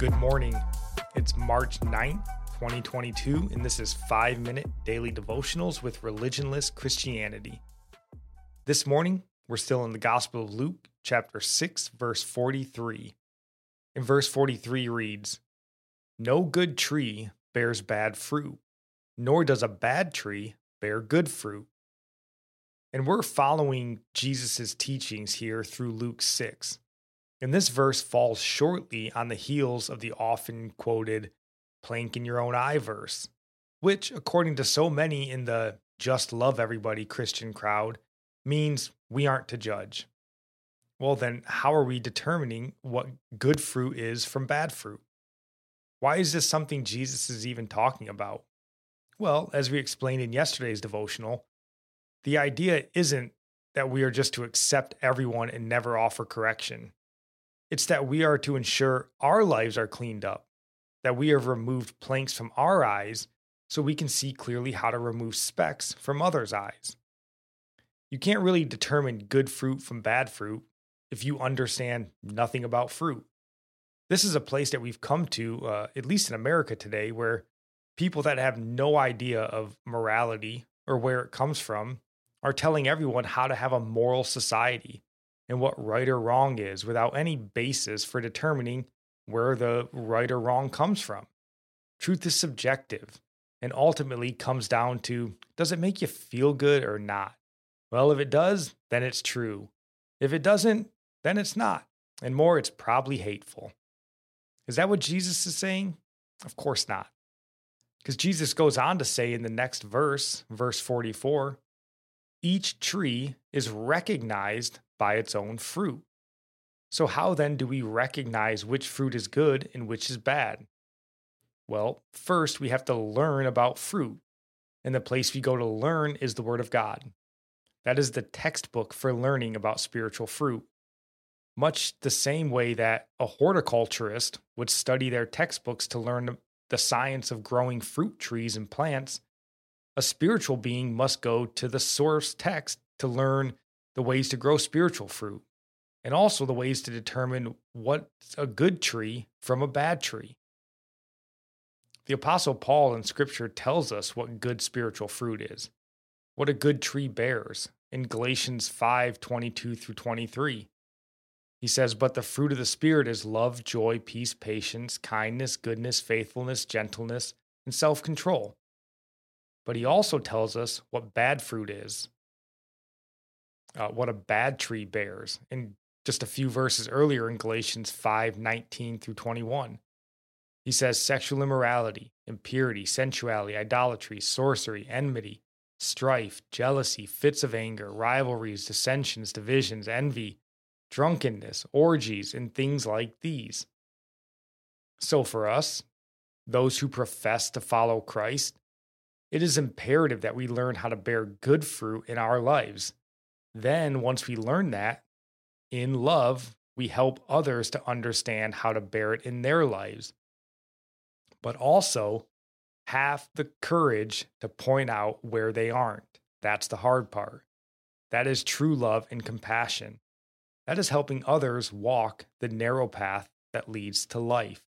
Good morning. It's March 9th, 2022, and this is 5 Minute Daily Devotionals with Religionless Christianity. This morning, we're still in the Gospel of Luke, chapter 6, verse 43. In verse 43 reads, No good tree bears bad fruit, nor does a bad tree bear good fruit. And we're following Jesus' teachings here through Luke 6. And this verse falls shortly on the heels of the often quoted plank in your own eye verse, which, according to so many in the just love everybody Christian crowd, means we aren't to judge. Well, then, how are we determining what good fruit is from bad fruit? Why is this something Jesus is even talking about? Well, as we explained in yesterday's devotional, the idea isn't that we are just to accept everyone and never offer correction. It's that we are to ensure our lives are cleaned up, that we have removed planks from our eyes so we can see clearly how to remove specks from others' eyes. You can't really determine good fruit from bad fruit if you understand nothing about fruit. This is a place that we've come to, uh, at least in America today, where people that have no idea of morality or where it comes from are telling everyone how to have a moral society and what right or wrong is without any basis for determining where the right or wrong comes from. Truth is subjective and ultimately comes down to does it make you feel good or not? Well, if it does, then it's true. If it doesn't, then it's not. And more, it's probably hateful. Is that what Jesus is saying? Of course not. Because Jesus goes on to say in the next verse, verse 44, each tree is recognized by its own fruit. So, how then do we recognize which fruit is good and which is bad? Well, first we have to learn about fruit, and the place we go to learn is the Word of God. That is the textbook for learning about spiritual fruit. Much the same way that a horticulturist would study their textbooks to learn the science of growing fruit trees and plants, a spiritual being must go to the source text to learn the ways to grow spiritual fruit, and also the ways to determine what's a good tree from a bad tree. The Apostle Paul in Scripture tells us what good spiritual fruit is, what a good tree bears in Galatians 5 22 through 23. He says, But the fruit of the Spirit is love, joy, peace, patience, kindness, goodness, faithfulness, gentleness, and self control. But he also tells us what bad fruit is uh, what a bad tree bears in just a few verses earlier in Galatians 5 19 through 21. He says sexual immorality, impurity, sensuality, idolatry, sorcery, enmity, strife, jealousy, fits of anger, rivalries, dissensions, divisions, envy, drunkenness, orgies, and things like these. So, for us, those who profess to follow Christ, it is imperative that we learn how to bear good fruit in our lives then, once we learn that, in love, we help others to understand how to bear it in their lives. But also have the courage to point out where they aren't. That's the hard part. That is true love and compassion. That is helping others walk the narrow path that leads to life.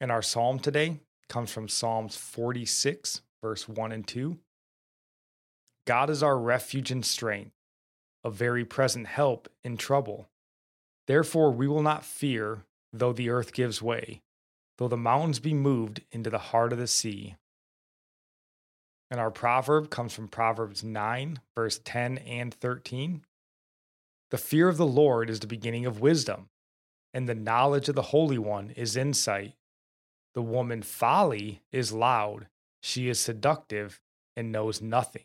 And our psalm today comes from Psalms 46, verse 1 and 2. God is our refuge and strength, a very present help in trouble. Therefore, we will not fear, though the earth gives way, though the mountains be moved into the heart of the sea. And our proverb comes from Proverbs 9, verse 10 and 13. The fear of the Lord is the beginning of wisdom, and the knowledge of the Holy One is insight. The woman folly is loud, she is seductive and knows nothing.